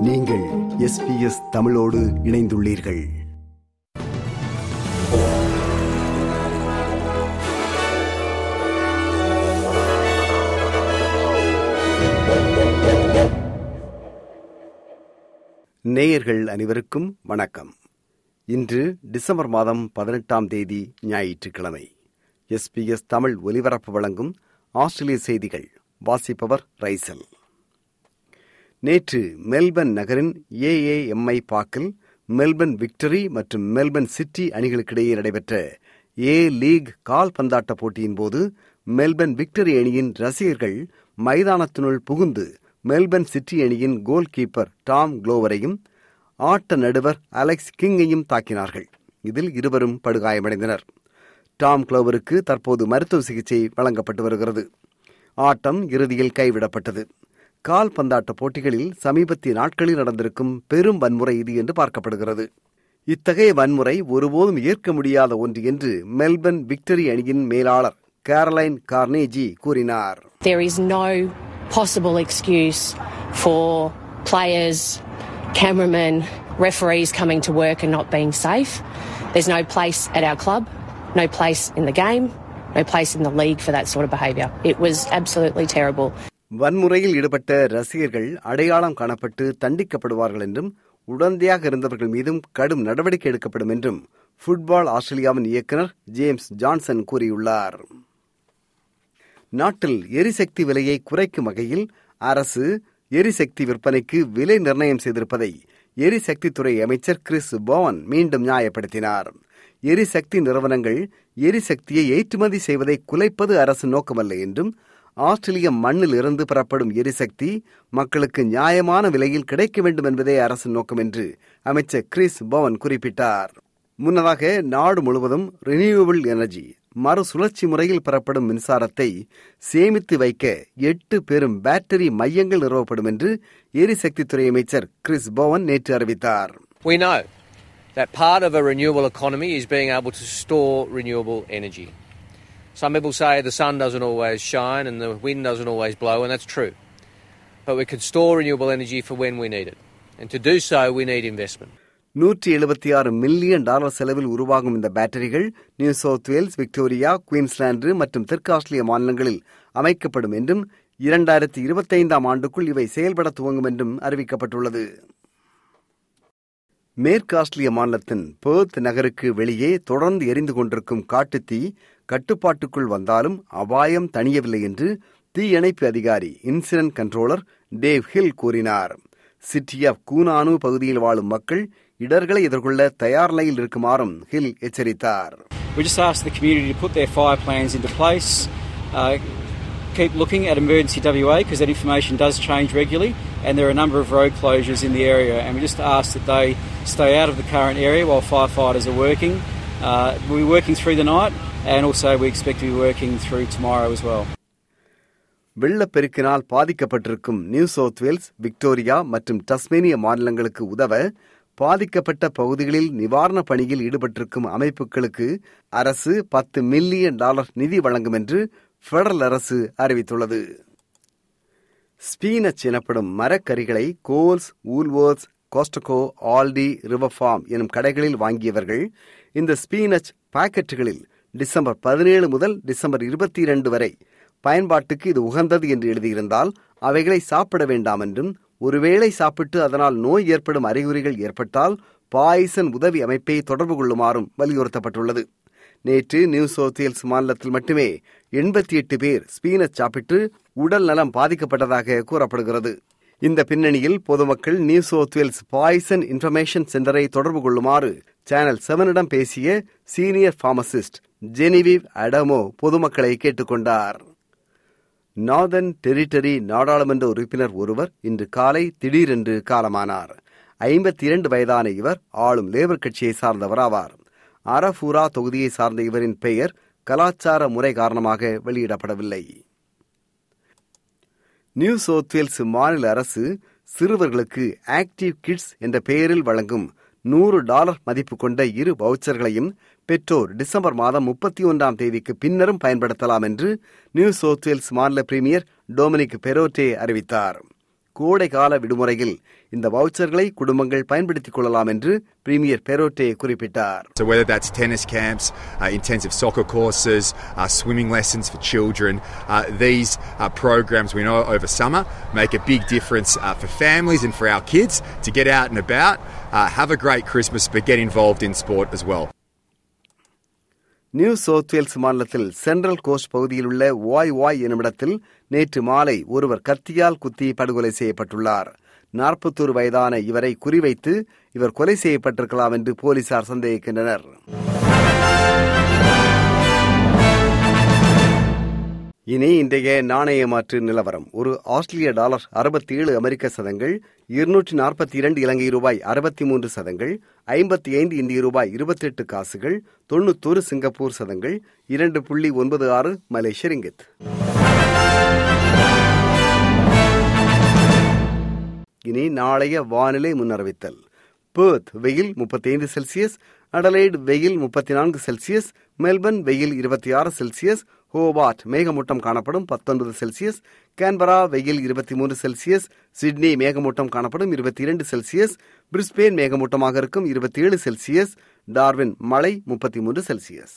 நீங்கள் எஸ்பிஎஸ் தமிழோடு இணைந்துள்ளீர்கள். நேயர்கள் அனைவருக்கும் வணக்கம். இன்று டிசம்பர் மாதம் பதினெட்டாம் தேதி ஞாயிற்றுக்கிழமை. எஸ்பிஎஸ் தமிழ் ஒலிபரப்பு வழங்கும் ஆஸ்திரேலிய செய்திகள். வாசிப்பவர் ரைசல். நேற்று மெல்பர்ன் நகரின் ஏஏஎம்ஐ பார்க்கில் மெல்பர்ன் விக்டரி மற்றும் மெல்பர்ன் சிட்டி அணிகளுக்கிடையே நடைபெற்ற ஏ லீக் கால்பந்தாட்ட போட்டியின் போது மெல்பர்ன் விக்டரி அணியின் ரசிகர்கள் மைதானத்தினுள் புகுந்து மெல்பர்ன் சிட்டி அணியின் கோல் கீப்பர் டாம் குளோவரையும் ஆட்ட நடுவர் அலெக்ஸ் கிங்கையும் தாக்கினார்கள். இதில் இருவரும் படுகாயமடைந்தனர். டாம் குளோவருக்கு தற்போது மருத்துவ சிகிச்சை வழங்கப்பட்டு வருகிறது. ஆட்டம் இறுதியில் கைவிடப்பட்டது. கால் பந்தாட்ட போட்டிகளில் சமீபத்திய நாட்களில் நடந்திருக்கும் பெரும் வன்முறை இது என்று பார்க்கப்படுகிறது இத்தகைய வன்முறை ஒருபோதும் ஏற்க முடியாத ஒன்று என்று மெல்பர்ன் விக்டரி அணியின் மேலாளர் கேரலைன் கார்னேஜி கூறினார் There is no possible excuse for players, cameramen, referees coming to work and not being safe. There's no place at our club, no place in the game, no place in the league for that sort of behaviour. It was absolutely terrible. வன்முறையில் ஈடுபட்ட ரசிகர்கள் அடையாளம் காணப்பட்டு தண்டிக்கப்படுவார்கள் என்றும் உடந்தையாக இருந்தவர்கள் மீதும் கடும் நடவடிக்கை எடுக்கப்படும் என்றும் ஃபுட்பால் ஆஸ்திரேலியாவின் இயக்குநர் ஜேம்ஸ் ஜான்சன் கூறியுள்ளார். நாட்டில் எரிசக்தி விலையை குறைக்கும் வகையில் அரசு எரிசக்தி விற்பனைக்கு விலை நிர்ணயம் செய்திருப்பதை எரிசக்தித்துறை அமைச்சர் கிறிஸ் போவன் மீண்டும் நியாயப்படுத்தினார். எரிசக்தி நிறுவனங்கள் எரிசக்தியை ஏற்றுமதி செய்வதை குலைப்பது அரசு நோக்கமல்ல என்றும் ஆஸ்திரேலிய மண்ணில் இருந்து பெறப்படும் எரிசக்தி மக்களுக்கு நியாயமான விலையில் கிடைக்க வேண்டும் என்பதே அரசின் நோக்கம் என்று அமைச்சர் கிறிஸ் பவன் குறிப்பிட்டார் முன்னதாக நாடு முழுவதும் ரினியூவபிள் எனர்ஜி மறுசுழற்சி முறையில் பெறப்படும் மின்சாரத்தை சேமித்து வைக்க எட்டு பெரும் பேட்டரி மையங்கள் நிறுவப்படும் என்று எரிசக்தித்துறை அமைச்சர் கிறிஸ் பவன் நேற்று அறிவித்தார் We know that part of a renewable economy is being able to store renewable energy. Some people say the sun doesn't always shine and the wind doesn't always blow, and that's true. But we can store renewable energy for when we need it. And to do so, we need investment. நூற்றி எழுபத்தி ஆறு million dollar செலவில் உருவாகும் இந்த பேட்டரிகள் New South Wales Victoria Queensland மற்றும் தெற்கு ஆஸ்திரேலிய மாநிலங்களில் அமைக்கப்படும் என்றும் இரண்டாயிரத்தி இருபத்தைந்தாம் ஆண்டுக்குள் இவை செயல்பட துவங்கும் என்றும் அறிவிக்கப்பட்டுள்ளது மேற்கு ஆஸ்திரேலிய மாநிலத்தின் பேர்த் நகருக்கு வெளியே தொடர்ந்து எரிந்து கொண்டிருக்கும் காட்டுத்தீ கட்டுப்பாட்டுக்குள் வந்தாலும் அபாயம் தணியவில்லை என்று தீயணைப்பு அதிகாரி இன்சிடென்ட் கண்ட்ரோலர் டேவ் ஹில் கூறினார் சிட்டி ஆஃப் கூனானு பகுதியில் வாழும் மக்கள் இடர்களை எதிர்கொள்ள தயார் நிலையில் இருக்குமாறும் ஹில் எச்சரித்தார் We just ask the community to put their fire plans into place, uh, keep looking at emergency WA because that information does change regularly, and there are a number of road closures in the area, and we just ask that they stay out of the current area while firefighters are working. Uh, we'll be working through the night, and also we expect to be working through tomorrow as well. வெள்ளப்பெருக்கினால் பாதிக்கப்பட்டிருக்கும் New South Wales Victoria மற்றும் Tasmania மாநிலங்களுக்கு உதவ பாதிக்கப்பட்ட பகுதிகளில் நிவாரண பணியில் ஈடுபட்டிருக்கும் அமைப்புகளுக்கு அரசு பத்து மில்லியன் டாலர் நிதி வழங்கும் என்று பெடரல் அரசு அறிவித்துள்ளது ஸ்பீனச் எனப்படும் மரக்கறிகளை Coles Woolworths Costco Aldi River Farm எனும் கடைகளில் வாங்கியவர்கள் இந்த ஸ்பீனச் பாக்கெட்டுகளில் டிசம்பர் பதினேழு முதல் டிசம்பர் இருபத்தி இரண்டு வரை. பயன்பாட்டுக்கு இது உகந்தது என்று எழுதியிருந்தால் அவைகளை சாப்பிட வேண்டாம் என்றும் ஒருவேளை சாப்பிட்டு அதனால் நோய் ஏற்படும் அறிகுறிகள் ஏற்பட்டால் பாய்சன் உதவி அமைப்பை தொடர்பு கொள்ளுமாறும் வலியுறுத்தப்பட்டுள்ளது. நேற்று நியூ சவுத் மாநிலத்தில் மட்டுமே எண்பத்தி எட்டு பேர் ஸ்பீனச் சாப்பிட்டு உடல் நலம் பாதிக்கப்பட்டதாக கூறப்படுகிறது. இந்த பின்னணியில் பொதுமக்கள் நியூ சவுத்வேல்ஸ் பாய்சன் இன்ஃபர்மேஷன் சென்டரை தொடர்பு கொள்ளுமாறு சேனல் செவனிடம் பேசிய சீனியர் பார்மசிஸ்ட் ஜெனிவிவ் அடமோ பொதுமக்களை கேட்டுக்கொண்டார். நார்தன் டெரிட்டரி நாடாளுமன்ற உறுப்பினர் ஒருவர் இன்று காலை திடீரென்று காலமானார். ஐம்பத்தி இரண்டு வயதான இவர் ஆளும் லேபர் கட்சியை சார்ந்தவர் ஆவார் அரபூரா தொகுதியை சார்ந்த இவரின் பெயர் கலாச்சார முறை காரணமாக வெளியிடப்படவில்லை. நியூ சவுத் வேல்ஸ் மாநில அரசு சிறுவர்களுக்கு ஆக்டிவ் கிட்ஸ் என்ற பெயரில் வழங்கும் நூறு டாலர் மதிப்பு கொண்ட இரு வவுச்சர்களையும் பெற்றோர் டிசம்பர் மாதம் முப்பத்தி ஒன்றாம் தேதிக்கு பின்னரும் பயன்படுத்தலாம் என்று நியூ சவுத் வேல்ஸ் மாநில பிரீமியர் டொமினிக் பெரோட்டே அறிவித்தார். கோடை கால விடுமுறையில் இந்த வவுச்சர்களை குடும்பங்கள் பயன்படுத்திக் கொள்ளலாம் என்று பிரீமியர் பெரோட்டே குறிப்பிட்டார் So whether that's tennis camps, uh, intensive soccer courses, uh, swimming lessons for children, uh, these uh, programs we know over summer make a big difference uh, for families and for our kids to get out and about, uh, have a great Christmas, but get involved in sport as well. New South Wales மாநிலத்தில் Central Coast பகுதியில் உள்ள வாய் வாய் என்னுமிடத்தில் நேற்று மாலை ஒருவர் கத்தியால் குத்தி படுகொலை செய்யப்பட்டுள்ளார் நாற்பத்தோரு வயதான இவரை குறிவைத்து இவர் கொலை செய்யப்பட்டிருக்கலாம் என்று போலீசார் சந்தேகிக்கின்றனர். இனி இன்றைய நாணய மாற்று நிலவரம். ஒரு ஆஸ்திரேலிய டாலர் அறுபத்தி ஏழு அமெரிக்க சதங்கள் இருநூற்றி நாற்பத்தி இரண்டு இலங்கை ரூபாய் அறுபத்தி மூன்று சதங்கள் ஐம்பத்தி ஐந்து இந்திய ரூபாய் இருபத்தி எட்டு காசுகள் தொண்ணூத்தொரு சிங்கப்பூர் சதங்கள் இரண்டு புள்ளி ஒன்பது ஆறு மலேசிய ரிங்கித் இனி நாளைய வானிலை முன்னறிவித்தல். பேர்த் வெயில் முப்பத்தி ஐந்து செல்சியஸ் அடலைடு வெயில் முப்பத்தி நான்கு செல்சியஸ் மெல்பர்ன் வெயில் இருபத்தி ஆறு செல்சியஸ் ஹோபார்ட் மேகமூட்டம் காணப்படும் பத்தொன்பது செல்சியஸ் கேன்பரா வெயில் இருபத்தி மூன்று செல்சியஸ் சிட்னி மேகமூட்டம் காணப்படும் இருபத்தி இரண்டு செல்சியஸ் பிரிஸ்பேன் மேகமூட்டமாக இருக்கும் இருபத்தி ஏழு செல்சியஸ் டார்வின் மழை முப்பத்தி மூன்று செல்சியஸ்